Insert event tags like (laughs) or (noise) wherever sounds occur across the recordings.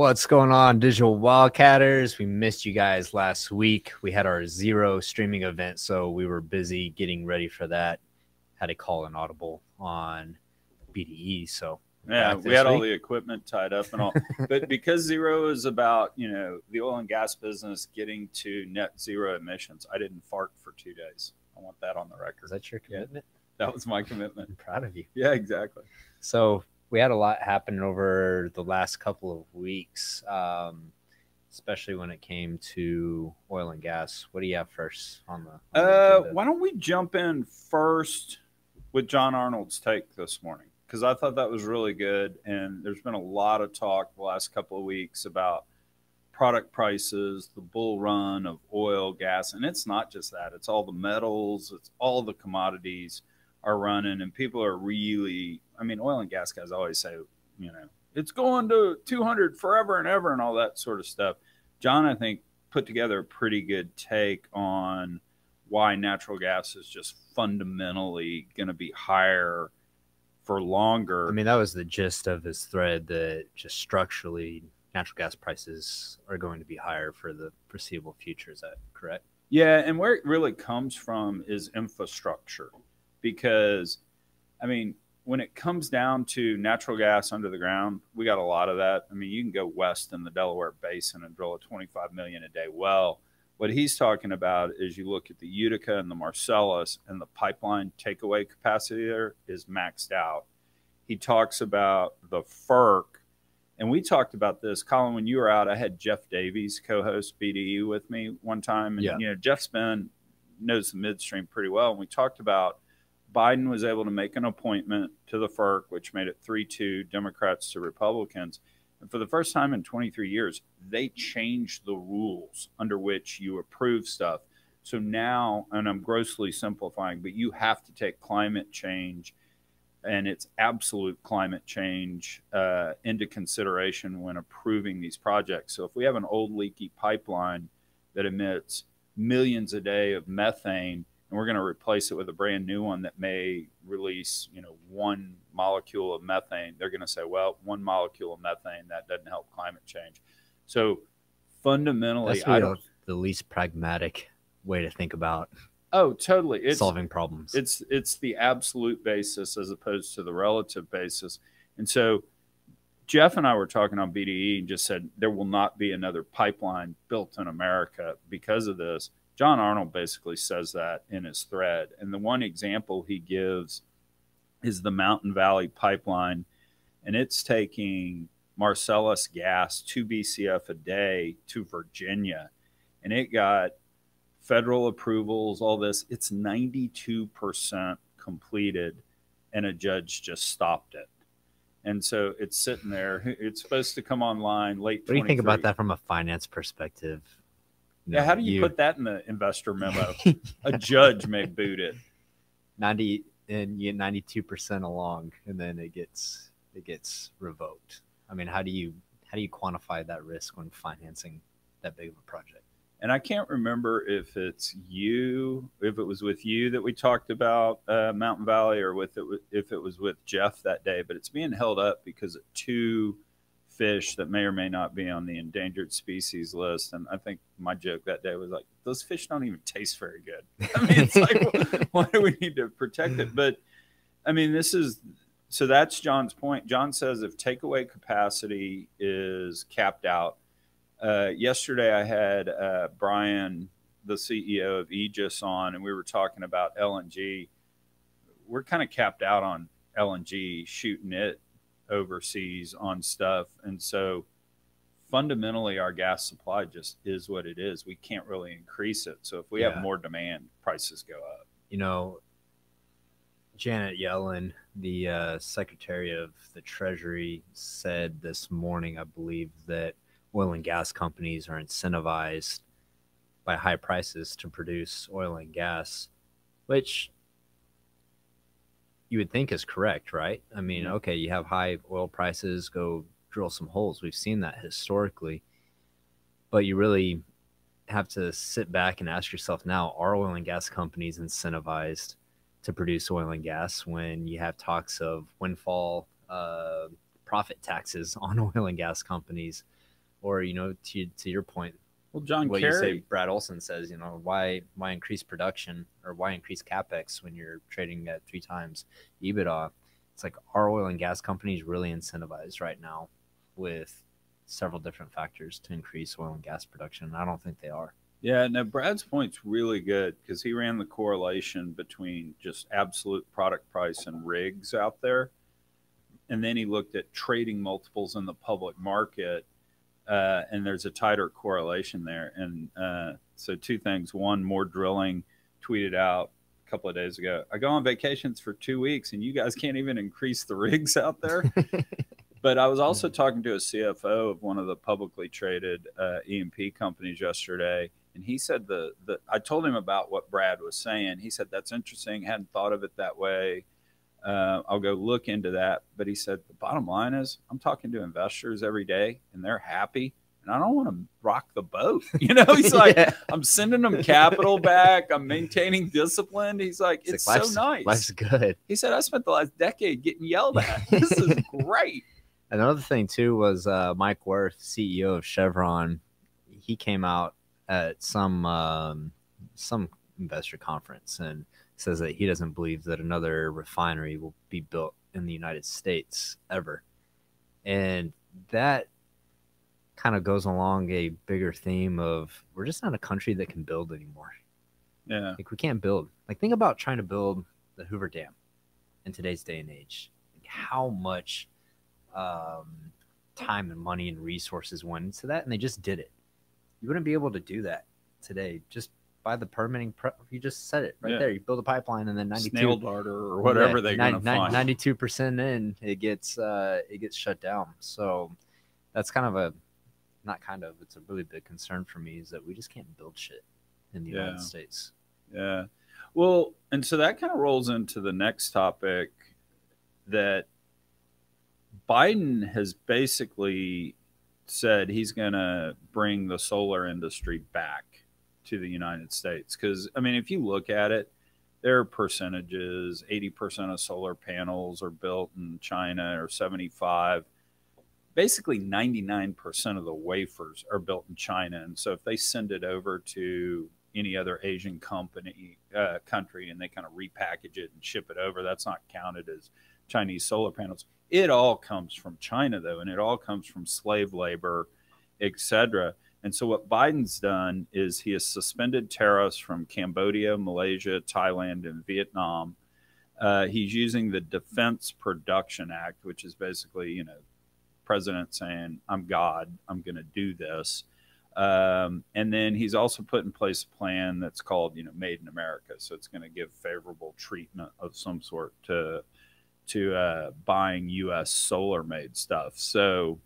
What's going on, Digital Wildcatters? We missed you guys last week. We had our zero streaming event, so we were busy getting ready for that. Had to call an audible on BDE, so Yeah, we had all the equipment tied up and all. (laughs) but because zero is about, you know, the oil and gas business getting to net zero emissions, I didn't fart for two days. I want that on the record. Is that your Yeah. commitment? That was my commitment. I'm proud of you. Yeah, exactly. So we had a lot happen over the last couple of weeks, um, especially when it came to oil and gas. What do you have first on the? on the Uh, why don't we jump in first with John Arnold's take this morning? Because I thought that was really good. And there's been a lot of talk the last couple of weeks about product prices, the bull run of oil, gas. And it's not just that, it's all the metals, it's all the commodities are running. And people are really, I mean, oil and gas guys always say, you know, it's going to 200 forever and ever and all that sort of stuff. John, I think, put together a pretty good take on why natural gas is just fundamentally going to be higher for longer. I mean, that was the gist of his thread that just structurally natural gas prices are going to be higher for the foreseeable future. Is that correct? yeah, and where it really comes from is infrastructure because I mean, when it comes down to natural gas under the ground, we got a lot of that. I mean, you can go west in the Delaware Basin and drill a 25 million a day well. What he's talking about is you look at the Utica and the Marcellus, and the pipeline takeaway capacity there is maxed out. He talks about the FERC, and we talked about this, Colin, when you were out. I had Jeff Davies co-host BDE with me one time, and Yeah. you know Jeff's been knows the midstream pretty well, and we talked about Biden was able to make an appointment to the FERC, which made it 3 2 Democrats to Republicans. And for the first time in 23 years, they changed the rules under which you approve stuff. So now, and I'm grossly simplifying, but you have to take climate change and it's absolute climate change uh, into consideration when approving these projects. So if we have an old leaky pipeline that emits millions a day of methane, and we're going to replace it with a brand new one that may release, you know, one molecule of methane, they're going to say, well, one molecule of methane that doesn't help climate change. So fundamentally, I don't. the least pragmatic way to think about Oh, totally. It's solving problems. it's it's the absolute basis as opposed to the relative basis. And so Jeff and I were talking on BDE and just said there will not be another pipeline built in America because of this. John Arnold basically says that in his thread. And the one example he gives is the Mountain Valley pipeline, and it's taking Marcellus gas, 2 BCF a day to Virginia. And it got federal approvals, all this. It's 92% completed, and a judge just stopped it. And so it's sitting there. It's supposed to come online late. what do you think about that from a finance perspective? You Yeah, how do you, put that in the investor memo? (laughs) a judge may boot it. 90 and you get 92% along and then it gets it gets revoked i mean how do you how do you quantify that risk when financing that big of a project And I can't remember if it's you, if it was with you that we talked about uh, Mountain Valley, or with it, if it was with Jeff that day. But it's being held up because of two fish that may or may not be on the endangered species list. And I think my joke that day was like, those fish don't even taste very good. (laughs) I mean, it's like, (laughs) why do we need to protect it? But I mean, this is so that's John's point. John says if takeaway capacity is capped out, uh, yesterday I had uh, Brian, the CEO of Aegis, on, and we were talking about LNG. We're kind of capped out on LNG, shooting it overseas on stuff, and so fundamentally our gas supply just is what it is. We can't really increase it. So if we Yeah. have more demand, prices go up. you know janet yellen the uh, secretary of the treasury said this morning i believe that oil and gas companies are incentivized by high prices to produce oil and gas which you would think is correct, right? I mean, Yeah. okay, you have high oil prices, go drill some holes. We've seen that historically. But you really have to sit back and ask yourself now are oil and gas companies incentivized to produce oil and gas when you have talks of windfall uh, profit taxes (laughs) on oil and gas companies? or you know, to to your point, Well, John what you Kerry, say, Brad Olson says, you know, why why increase production or why increase capex when you're trading at three times EBITDA? It's like our oil and gas companies really incentivized right now with several different factors to increase oil and gas production. I don't think they are. Yeah, no, Brad's point's really good because he ran the correlation between just absolute product price and rigs out there. And then he looked at trading multiples in the public market, uh, and there's a tighter correlation there. And uh, so, two things. One, more drilling tweeted out a couple of days ago I go on vacations for two weeks, and you guys can't even increase the rigs out there. (laughs) But I was also talking to a CFO of one of the publicly traded uh, E&P companies yesterday, and he said the the I told him about what Brad was saying. He said that's interesting. Hadn't thought of it that way. Uh, I'll go look into that. But he said the bottom line is I'm talking to investors every day, and they're happy. And I don't want to rock the boat. (laughs) You know, he's like, Yeah. I'm sending them capital back. I'm maintaining discipline. He's like, it's, like, so nice. Life's good. He said, I spent the last decade getting yelled at. (laughs) This is great. Another thing too was uh, Mike Wirth, CEO of Chevron. He came out at some um, some investor conference and says that he doesn't believe that another refinery will be built in the United States ever, and that kind of goes along a bigger theme of we're just not a country that can build anymore. Yeah. Like we can't build. Like think about trying to build the Hoover Dam in today's day and age. Like how much um, time and money and resources went into that, and they just did it. You wouldn't be able to do that today just by the permitting. Pro- you just said it right Yeah. there. You build a pipeline, and then ninety-two Snail darter or whatever to find. Ninety-two percent in, it gets uh, it gets shut down. So that's kind of a not kind of. It's a really big concern for me is that we just can't build shit in the Yeah. United States. Yeah. Well, and so that kind of rolls into the next topic that Biden has basically said he's going to bring the solar industry back to the United States. Because, I mean, if you look at it, there are percentages 80% of solar panels are built in China or 75 basically 99% of the wafers are built in China. And so if they send it over to any other Asian company, uh, country, and they kind of repackage it and ship it over, that's not counted as Chinese solar panels. It all comes from China, though, and it all comes from slave labor, et cetera. And so what Biden's done is he has suspended tariffs from Cambodia, Malaysia, Thailand, and Vietnam. Uh, he's using the Defense Production Act, which is basically, you know, president saying, I'm God, I'm going to do this. Um, and then he's also put in place a plan that's called, you know, Made in America. So it's going to give favorable treatment of some sort to to uh, buying U.S. solar made stuff. So,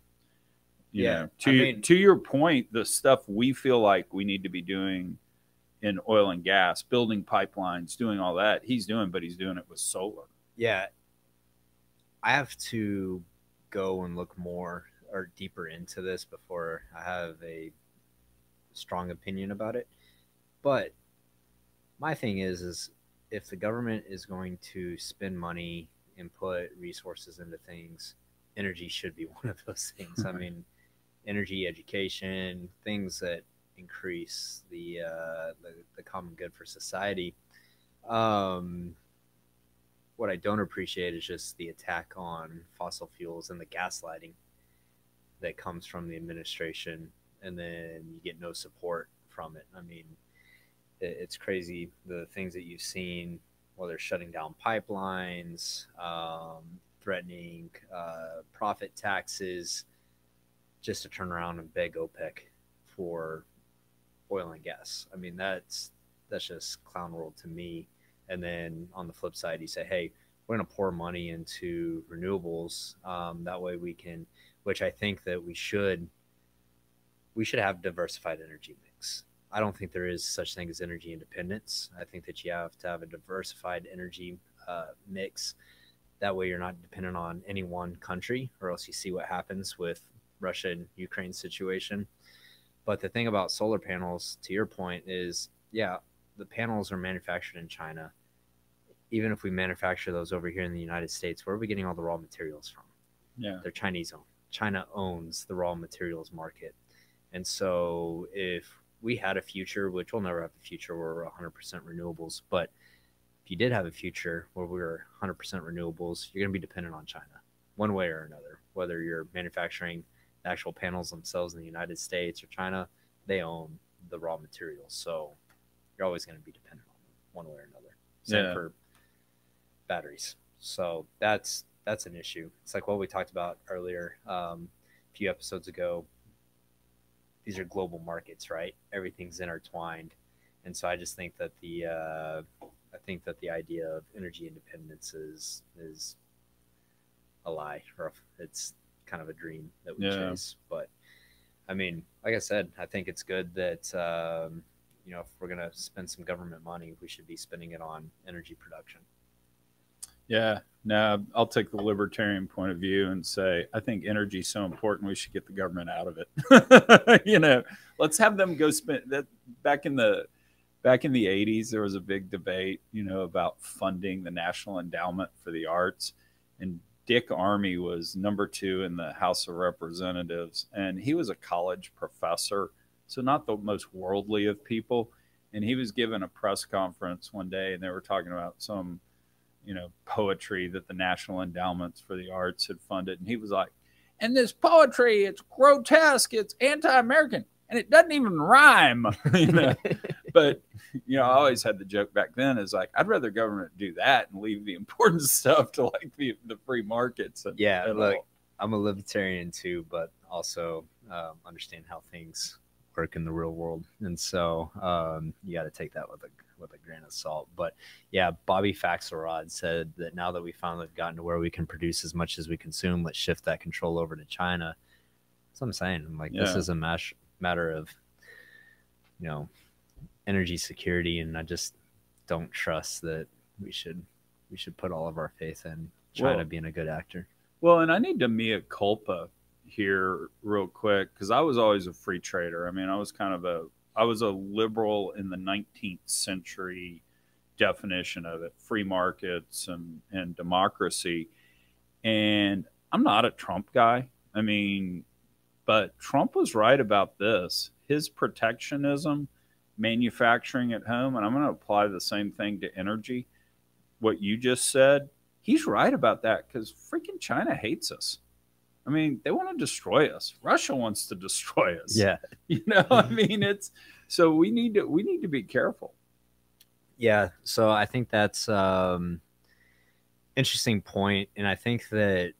Yeah, know, to I mean- to your point, the stuff we feel like we need to be doing in oil and gas, building pipelines, doing all that, he's doing, but he's doing it with solar. Yeah. I have to go and look more or deeper into this before I have a strong opinion about it. But my thing is is if the government is going to spend money and put resources into things, energy should be (laughs) one of those things. I mean, energy education, things that increase the uh, the, the common good for society. Um, what I don't appreciate is just the attack on fossil fuels and the gaslighting that comes from the administration, and then you get no support from it. I mean, it, it's crazy the things that you've seen, whether shutting down pipelines, um, threatening uh, profit taxes, just to turn around and beg OPEC for oil and gas. I mean, that's that's just clown world to me. And then on the flip side, you say, hey, we're going to pour money into renewables. Um, that way we can, which I think that we should, we should have diversified energy mix. I don't think there is such thing as energy independence. I think that you have to have a diversified energy uh, mix. That way you're not dependent on any one country, or else you see what happens with Russia and Ukraine situation. But the thing about solar panels, to your point, is yeah, the panels are manufactured in China. Even if we manufacture those over here in the United States, where are we getting all the raw materials from? Yeah. They're Chinese owned. China owns the raw materials market. And so if we had a future, which we'll never have a future where we're 100% renewables, but if you did have a future where we were 100% renewables, you're going to be dependent on China one way or another. Whether you're manufacturing actual panels themselves in the United States or China, they own the raw materials. So you're always going to be dependent on them one way or another. Same Yeah. for batteries. So that's that's an issue. It's like what we talked about earlier um, a few episodes ago. These are global markets, right? Everything's intertwined, and so I just think that the uh, I think that the idea of energy independence is is a lie, or it's kind of a dream that we Yeah. chase. But I mean, like I said, I think it's good that um, you know if we're gonna spend some government money, we should be spending it on energy production. Yeah, no, I'll take the libertarian point of view and say I think energy is so important we should get the government out of it. (laughs) you know, let's have them go spend that back in the back in the 80s there was a big debate, you know, about funding the National Endowment for the Arts and Dick Armey was number 2 in the House of Representatives and he was a college professor, so not the most worldly of people, and he was given a press conference one day and they were talking about some you know, poetry that the National Endowments for the Arts had funded. And he was like, and this poetry, it's grotesque, it's anti-American, and it doesn't even rhyme. (laughs) you know? But you know, I always had the joke back then is like, I'd rather government do that and leave the (laughs) important stuff to like the, the free markets. And, Yeah, and look, all. I'm a libertarian too, but also um, understand how things work in the real world, and so um, you got to take that with a with a grain of salt. But yeah, Bobby Faxelrod said that now that we finally have gotten to where we can produce as much as we consume, let's shift that control over to China. That's what I'm saying. I'm like, this is a mash, matter of you know energy security, and I just don't trust that we should we should put all of our faith in China Well- being a good actor. Well, and I need to mea culpa here real quick because I was always a free trader. I mean, I was kind of a I was a liberal in the 19th century definition of it, free markets and and democracy. And I'm not a Trump guy. I mean, but Trump was right about this. His protectionism, manufacturing at home, and I'm going to apply the same thing to energy. What you just said, he's right about that because freaking China hates us. I mean, they want to destroy us. Russia wants to (laughs) destroy us. Yeah. (laughs) You know, I mean, it's so we need to we need to be careful. Yeah. So I think that's um interesting point. And I think that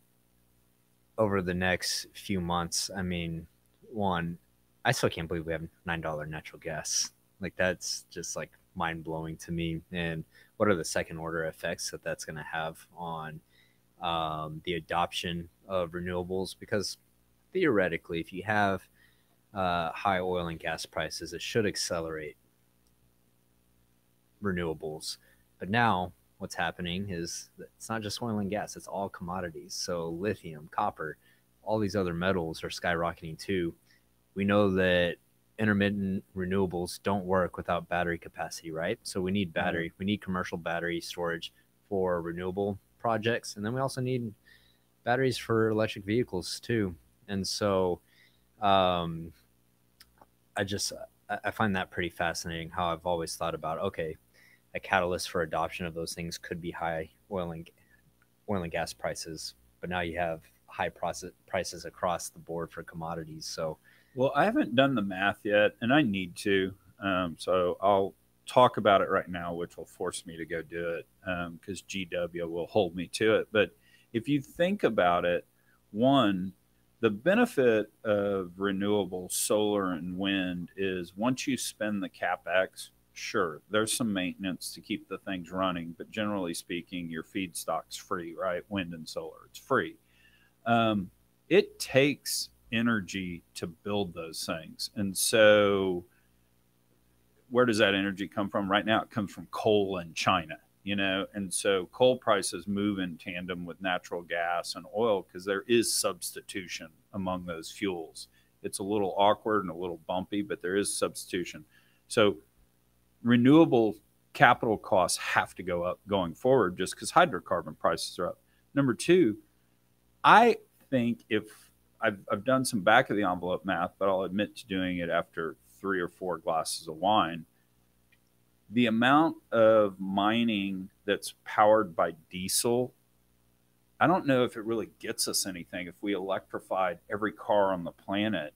over the next few months, I mean, one, I still can't believe we have nine dollar natural gas. Like that's just like mind blowing to me. And what are the second order effects that that's going to have on um, the adoption of renewables? Because theoretically, if you have uh, high oil and gas prices, it should accelerate renewables. But now what's happening is it's not just oil and gas, it's all commodities. So lithium, copper, all these other metals are skyrocketing too. We know that intermittent renewables don't work without battery capacity, right? So we need battery, we need commercial battery storage for renewable projects. And then we also need batteries for electric vehicles too. And so um, I just I I find that pretty fascinating how I've always thought about okay, a catalyst for adoption of those things could be high oil and oil and gas prices, but now you have high process prices across the board for commodities. So Well, I haven't done the math yet, and I need to. Um, so I'll talk about it right now, which will force me to go do it because GW will hold me to it. But if you think about it, one, the benefit of renewable solar and wind is once you spend the capex, sure, there's some maintenance to keep the things running, but generally speaking, your feedstock's free, right? Wind and solar, it's free. Um, it takes energy to build those things. And so where does that energy come from? Right now it comes from coal and China, you know. And so coal prices move in tandem with natural gas and oil because there is substitution among those fuels. It's a little awkward and a little bumpy, but there is substitution. So renewable capital costs have to go up going forward just because hydrocarbon prices are up. Number two, I think if I've, I've done some back of the envelope math, but I'll admit to doing it after three or four glasses of wine. The amount of mining that's powered by diesel, I don't know if it really gets us anything if we electrified every car on the planet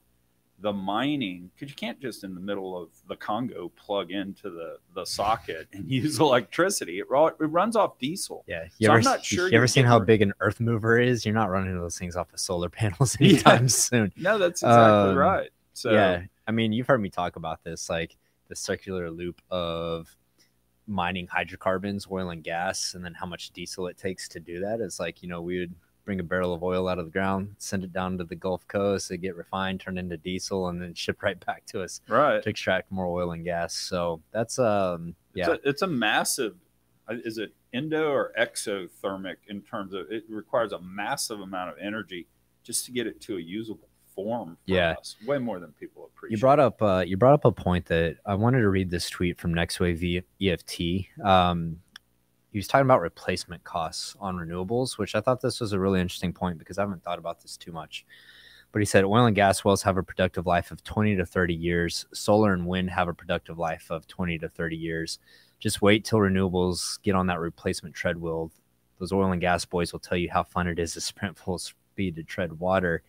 the mining because you can't just in the middle of the Congo plug into the the socket and (laughs) use electricity. It, it runs off diesel. Yeah, you so ever, I'm not sure. You ever seen how big an earth mover is? You're not running those things off of solar (laughs) panels anytime yeah. soon. No, that's exactly um, right. So yeah, I mean, you've heard me talk about this, like the circular loop of mining hydrocarbons, oil and gas, and then how much diesel it takes to do that. Is like you know we would bring a barrel of oil out of the ground, send it down to the Gulf Coast, it get refined, turned into diesel, and then (laughs) shipped right back to us right. to extract more oil and gas. So that's um yeah, it's a, it's a massive. Uh, is it endo or exothermic in terms of it requires a massive amount of energy just to get it to a usable form yeah us. way more than people appreciate you brought up uh, you brought up a point that i wanted to read this tweet from nextwave eft um, he was talking about replacement costs on renewables, which I thought this was a really interesting point because I haven't thought about this too much. But he said oil and gas wells have a productive life of 20 to 30 years. Solar and wind have a productive life of 20 to 30 years. Just wait till renewables get on that replacement treadmill. Those oil and gas boys will tell you how fun it is to (laughs) sprint full speed to tread water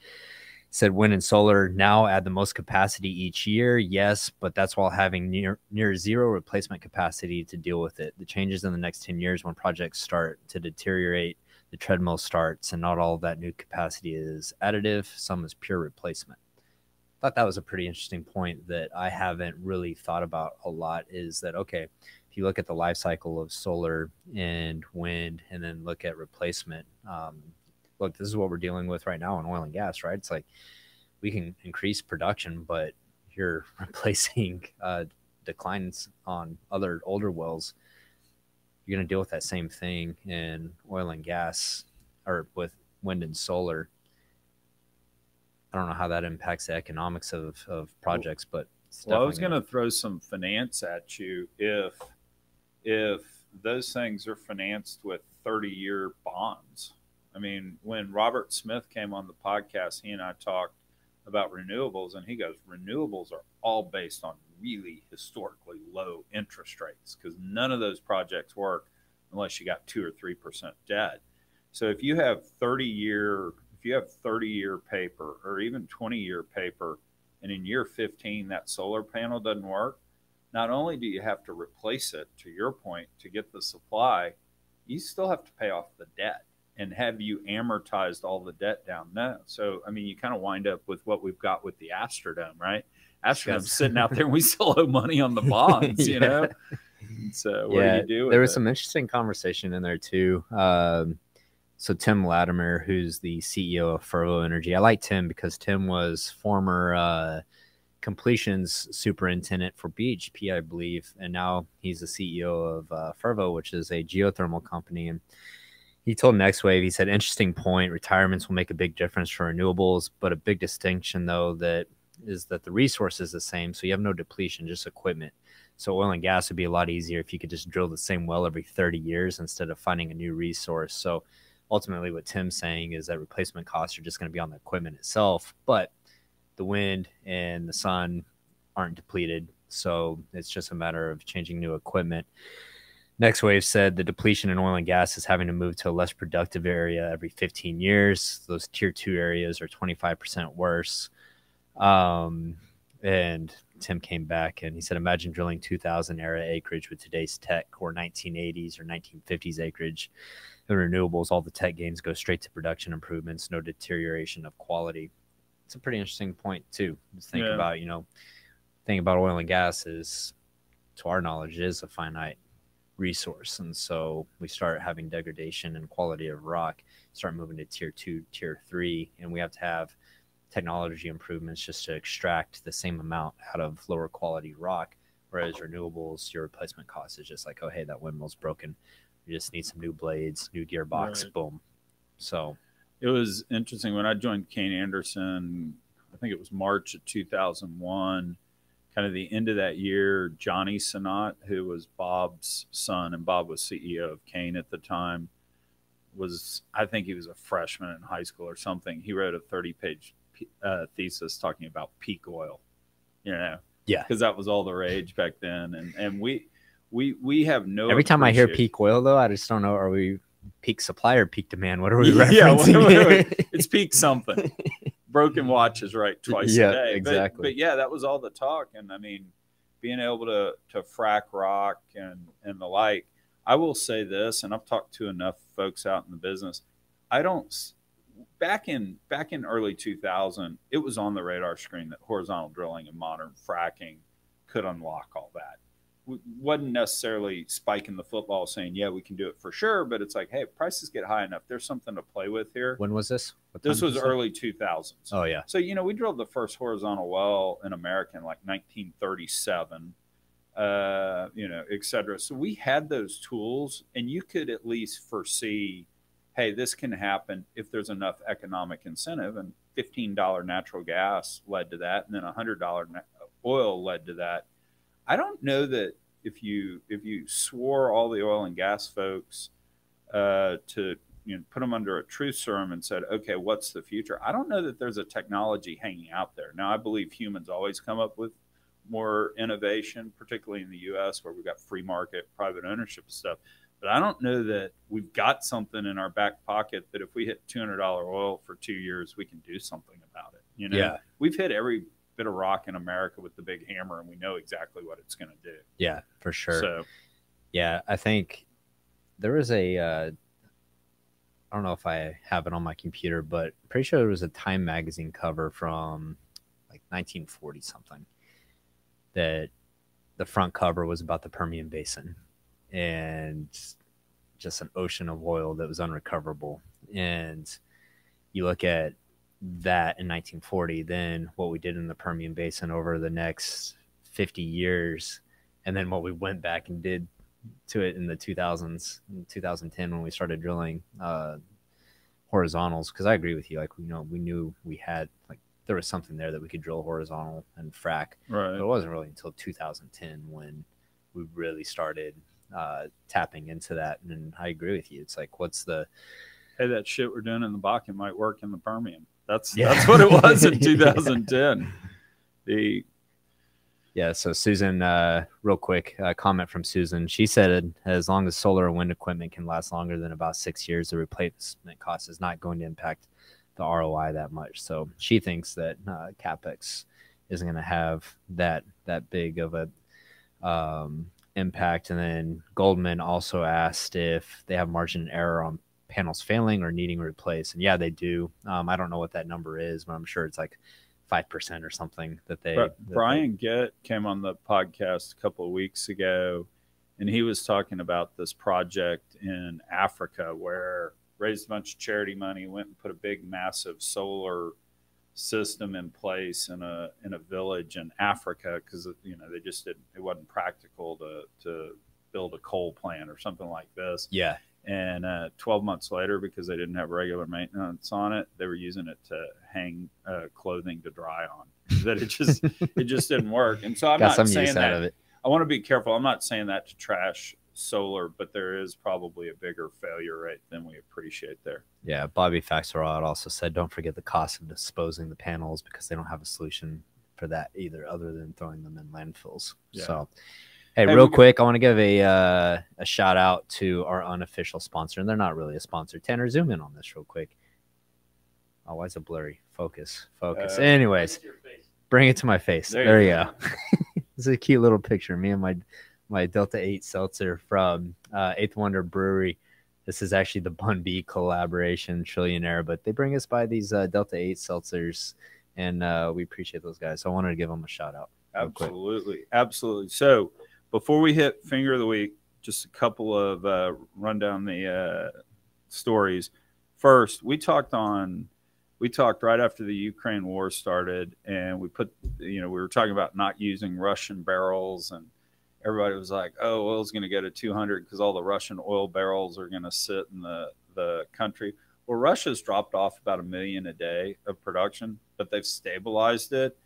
said wind and solar now add the most capacity each year yes but that's while having near near zero replacement capacity to deal with it. The changes in the next 10 years when projects start to deteriorate the treadmill starts and not all that new capacity is additive some is pure replacement. I thought that was a pretty interesting point that i haven't really thought about a lot is that okay if you look at the life cycle of solar and wind and then look at replacement um, look, this is what we're dealing with right now in oil and gas, right? It's like we can increase production, but you're (laughs) replacing uh, declines on other older wells. You're going to deal with that same thing in oil and gas or with wind and solar. I don't know how that impacts the economics of, of projects, but well, I was going to throw some finance at you if if those things are financed with 30 year bonds I mean, when Robert Smith came on the podcast, he and I talked about renewables, and he goes, renewables are all based on really historically low interest rates because none of those projects work unless you got two or three percent debt. So if you have 30 year, if you have 30 year paper or even 20 year paper, and in year 15 that solar panel doesn't work, not only do you have to replace it, to your point, to get the supply, you still have to pay off the debt and have you amortized all the debt down? No. So, I mean, you kind of wind up with what we've got with the Astrodome, right? Astrodome's sitting out there and we (laughs) still owe money on the bonds, you know? So, what yeah, do you do? there was it? some interesting conversation in there too. Um, so, Tim Latimer, who's the CEO of Fervo Energy, I like Tim because Tim was former uh, completions superintendent for BHP, I believe, and now he's the CEO of uh, Fervo, which is a geothermal company. And he told Next Wave, he said, interesting point. Retirements will make a big difference for renewables, but a big distinction, though, that is that the resource is the same. So you have no depletion, just equipment. So oil and gas would be a lot easier if you could just drill the same well every 30 years instead of finding a new resource. So ultimately, what Tim's saying is that replacement costs are just going to be on the equipment itself, but the wind and the sun aren't depleted. So it's just a matter of changing new equipment. NextWave said the depletion in oil and gas is having to move to a less productive area every 15 years. Those tier two areas are 25% worse. Um, and Tim came back and he said, Imagine drilling 2000 era acreage with today's tech or 1980s or 1950s acreage. In renewables, all the tech gains go straight to production improvements, no deterioration of quality. It's a pretty interesting point, too. Just think yeah. about, you know, thing about oil and gas is, to our knowledge, is a finite resource. And so we start having degradation and quality of rock, start moving to tier two, tier three, and we have to have technology improvements just to extract the same amount out of lower quality rock. Whereas renewables, your replacement cost is just like, oh, hey, that windmill's broken. You just need some new blades, new gearbox, right. boom. So it was interesting when I joined Kayne Anderson, I think it was March of 2001 kind of the end of that year, Johnny Sinnott, who was Bob's son, and Bob was CEO of Kayne at the time, was I think he was a freshman in high school or something. He wrote a 30 page uh, thesis talking about peak oil. You know, Yeah. because that was all the rage back then, and and we we we have no. Every time I hear peak oil, though, I just don't know. Are we peak supply or peak demand? What are we (laughs) Yeah, what- referencing? what are we- (laughs) it's peak something. (laughs) Broken mm-hmm. watches right twice Yeah, a day. But- exactly. But, yeah, that was all the talk, and I mean, being able to to frack rock and and the like. I will say this, and I've talked to enough folks out in the business. I don't. Back in back in early 2000, it was on the radar screen that horizontal drilling and modern fracking could unlock all that. Wasn't necessarily spiking the football saying, "Yeah, we can do it for sure," but it's like, "Hey, prices get high enough. There's something to play with here." when was this? This was say? early 2000s. Oh yeah, So, you know, we drilled the first horizontal well in America in like 1937, uh, you know, et cetera. So we had those tools, and you could at least foresee, hey, this can happen if there's enough economic incentive. And $15 natural gas led to that, and then $100 oil led to that. I don't know that if you if you swore all the oil and gas folks uh, to you know put them under a truth serum and said, okay, what's the future? I don't know that there's a technology hanging out there. Now, I believe humans always come up with more innovation, particularly in the U.S. where we've got free market, private ownership stuff. But I don't know that we've got something in our back pocket that if we hit two hundred dollar oil for two years, we can do something about it. You know, yeah, we've hit every bit of rock in America with the big hammer, and we know exactly what it's going to do. yeah, for sure. So Yeah, I think there was a. Uh, I don't know if I have it on my computer, but I'm pretty sure there was a Time magazine cover from like 1940 something that the front cover was about the Permian Basin and just an ocean of oil that was unrecoverable. And you look at that in 1940, then what we did in the Permian Basin over the next 50 years, and then what we went back and did to it in the 2000s, in 2010 when we started drilling uh, horizontals. Because I agree with you, like you know, we knew we had like there was something there that we could drill horizontal and frack. But right, it wasn't really until 2010 when we really started uh, tapping into that. And I agree with you. It's like, what's the hey, that shit we're doing in the Bakken might work in the Permian. That's Yeah. that's what it was in (laughs) 2010. The Yeah, so Susan, uh, real quick uh, comment from Susan. She said, as long as solar and wind equipment can last longer than about six years, the replacement cost is not going to impact the ROI that much. So she thinks that uh, capex isn't going to have that that big of a um, impact. And then Goldman also asked if they have margin error on panels failing or needing replaced. And yeah, they do. Um, I don't know what that number is, but I'm sure it's like five percent or something that they. That they- Brian Gitt came on the podcast a couple of weeks ago, and he was talking about this project in Africa where raised a bunch of charity money, went and put a big, massive solar system in place in a in a village in Africa because you know they just didn't it wasn't practical to to build a coal plant or something like this. yeah, And uh, 12 months later, because they didn't have regular maintenance on it, they were using it to hang uh, clothing to dry on. (laughs) That it just it just didn't work. And so I'm got not saying that. I want to be careful. I'm not saying that to trash solar, but there is probably a bigger failure rate than we appreciate there. Yeah, Bobby Faxerod also said, don't forget the cost of disposing the panels because they don't have a solution for that either, other than throwing them in landfills. Yeah. So, hey, Hey, real quick, I want to give a uh, a shout out to our unofficial sponsor, and they're not really a sponsor. Tanner, zoom in on this real quick. Oh, why is it blurry? Focus, focus. Uh, Anyways, bring it to my face. There There, you go. (laughs) this is a cute little picture. Me and my my Delta Eight seltzer from uh, Eighth Wonder Brewery. This is actually the Bun B collaboration, Trillionaire, but they bring us by these uh, Delta Eight seltzers, and uh, we appreciate those guys. So I wanted to give them a shout out. Absolutely, absolutely. So before we hit finger of the week, just a couple of uh, run down the uh, stories. First, we talked on we talked right after the Ukraine war started, and we put you know we were talking about not using Russian barrels, and everybody was like, "Oh, oil's going to go to 200 because all the Russian oil barrels are going to sit in the the country." Well, Russia's dropped off about a million a day of production, but they've stabilized it.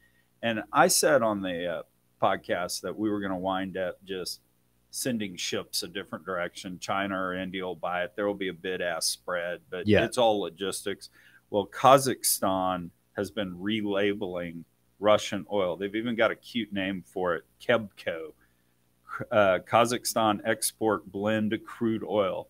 And I said on the uh, podcast that we were going to wind up just sending ships a different direction. China or India will buy it. There will be a bid ask spread, but Yeah. it's all logistics. Well, Kazakhstan has been relabeling Russian oil. They've even got a cute name for it, Kebco, uh, Kazakhstan export blend crude oil.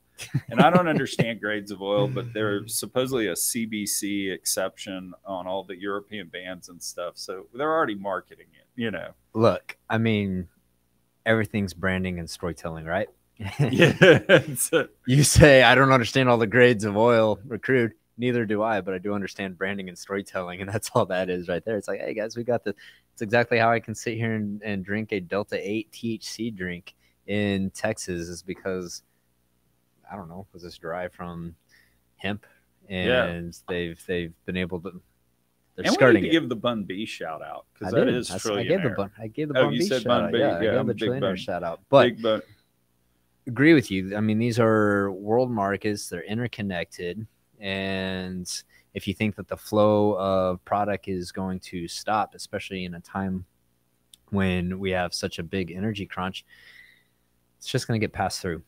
and I don't understand (laughs) grades of oil, but there's supposedly a CPC exception on all the European bans and stuff. So they're already marketing it, you know. Look, I mean, everything's branding and storytelling, right? (laughs) (laughs) yeah. you say I don't understand all the grades of oil crude. Neither do I, but I do understand branding and storytelling, and that's all that is right there. It's like, hey guys, we got the. It's exactly how I can sit here and, and drink a Delta Eight THC drink in Texas is because I don't know, was this derived from hemp, and Yeah. they've they've been able to. They're and we need to it. give the Bun B shout out because that did. is I gave the bun. I gave the Oh, bun you B said shout Bun out. B. Yeah, Yeah, I gave I'm the a trillionaire Bun- shout out. But Big Bun. agree with you. I mean, these are world markets, they're interconnected. And if you think that the flow of product is going to stop, especially in a time when we have such a big energy crunch, it's just going to get passed through.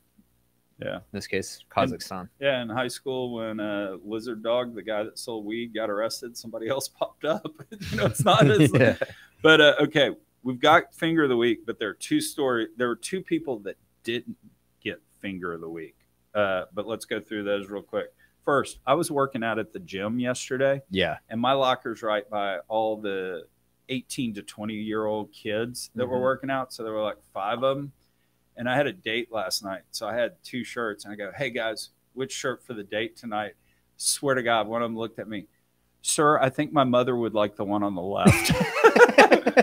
Yeah. In this case, Kazakhstan. Yeah, in high school, when uh, Lizard Dog, the guy that sold weed, got arrested, somebody (laughs) else popped up. (laughs) you know, it's not. (laughs) It's, yeah. But uh, okay, we've got finger of the week, but there are two story. There were two people that didn't get finger of the week. Uh, but let's go through those real quick. First, I was working out at the gym yesterday, Yeah. and my locker's right by all the 18 to 20 year old kids that were Mhm. working out. So there were like five of them. And I had a date last night. So I had two shirts. And I go, hey guys, which shirt for the date tonight? Swear to God, one of them looked at me, sir, I think my mother would like the one on the left. (laughs)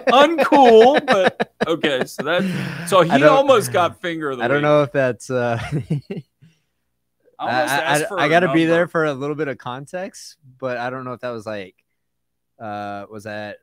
Uncool, but okay. So that, so he almost got (laughs) finger of the I don't week. know if that's. Uh, I (laughs) I, almost I, I got to be there for a little bit of context, but I don't know if that was like, uh, was that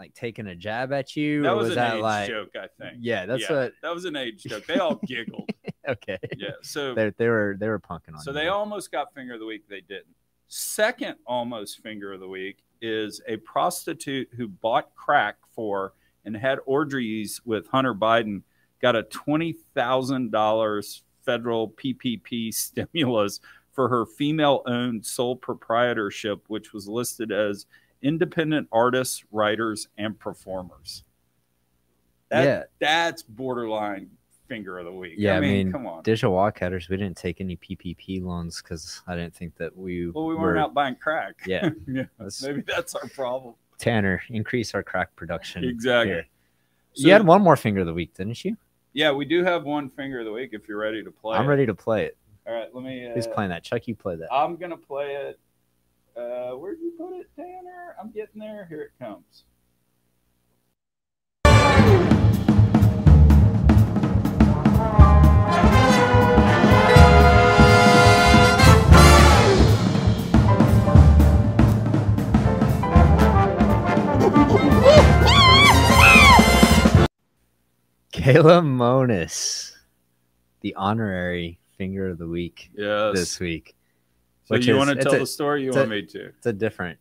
like taking a jab at you, That was, was an that age like, joke, I think. yeah, that's Yeah, what. that was an age joke. They all giggled. (laughs) Okay, Yeah. So they they were they were punking on. So you. they almost got finger of the week. They didn't. Second, almost finger of the week is a prostitute who bought crack for and had orgies with Hunter Biden. Got a twenty thousand dollars federal PPP (laughs) stimulus for her female-owned sole proprietorship, which was listed as independent artists, writers, and performers. That, Yeah. that's borderline finger of the week. Yeah, I mean, I mean, come on. digital Wildcatters. We didn't take any PPP loans because I didn't think that we. Well, we were, weren't out buying crack. Yeah, (laughs) yeah. That's- Maybe that's our problem. Tanner, increase our crack production. Exactly. So- you had one more finger of the week, didn't you? Yeah, we do have one finger of the week if you're ready to play. I'm it. ready to play it. All right, let me. Uh, Who's playing that? Chuck, you play that. I'm gonna play it. Uh, where'd you put it, Tanner? I'm getting there. Here it comes. Kayla Monis, the honorary finger of the week Yes. this week. So which you want to tell a- the story? You want a- me to? It's a different,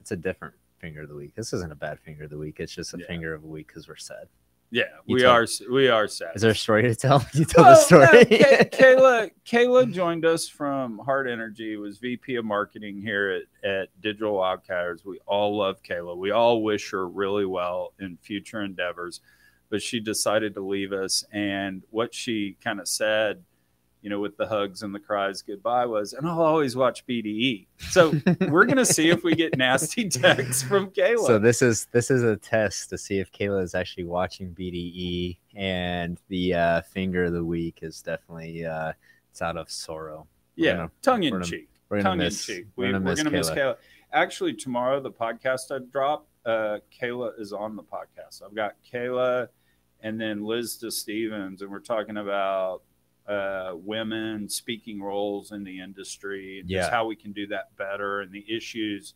it's a different finger of the week. This isn't a bad finger of the week. It's just a Yeah. finger of the week because we're sad. Yeah, You we tell- are. We are sad. Is there a story to tell? (laughs) You tell Well, the story. no, Kay- Kayla, (laughs) Kayla joined us from Hart Energy, was VP of marketing here at, at Digital Wildcatters. We all love Kayla. We all wish her really well in future endeavors, but she decided to leave us. And what she kind of said, you know, with the hugs and the cries goodbye was, and I'll always watch BDE. So we're going to see if we get nasty (laughs) texts from Kayla. So this is this is a test to see if Kayla is actually watching BDE, and the uh, finger of the week is definitely uh, it's out of sorrow. We're yeah, gonna- tongue in gonna- cheek. We're gonna tongue miss. in cheek. We're gonna we're miss gonna miss Kayla. Kayla. Actually, tomorrow the podcast I drop, uh, Kayla is on the podcast. I've got Kayla and then Liz to Stevens, and we're talking about uh, women speaking roles in the industry and Yeah. just how we can do that better and the issues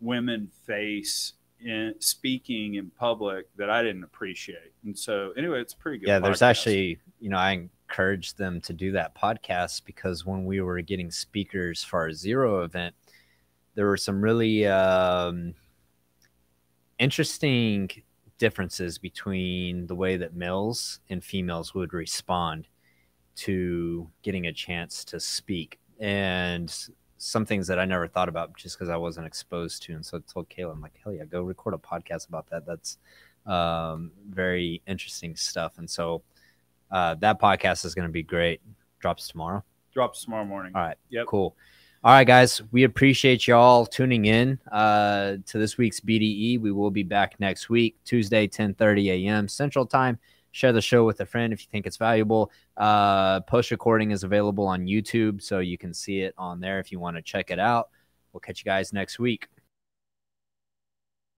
women face in speaking in public that I didn't appreciate. And so, anyway, it's pretty good. yeah, there's actually, you know, I encouraged them to do that podcast because when we were getting speakers for our zero event, there were some really um, interesting differences between the way that males and females would respond to getting a chance to speak. And some things that I never thought about just because I wasn't exposed to. And so I told Kayla, I'm like, hell yeah, go record a podcast about that. That's um, very interesting stuff. And so uh, that podcast is going to be great. Drops tomorrow. Drops tomorrow morning. All right. Yep. Cool. All right, guys. We appreciate y'all tuning in uh, to this week's BDE. We will be back next week, Tuesday, 10 30 a.m. Central Time. Share the show with a friend if you think it's valuable. Uh, Post recording is available on YouTube, so you can see it on there if you want to check it out. We'll catch you guys next week.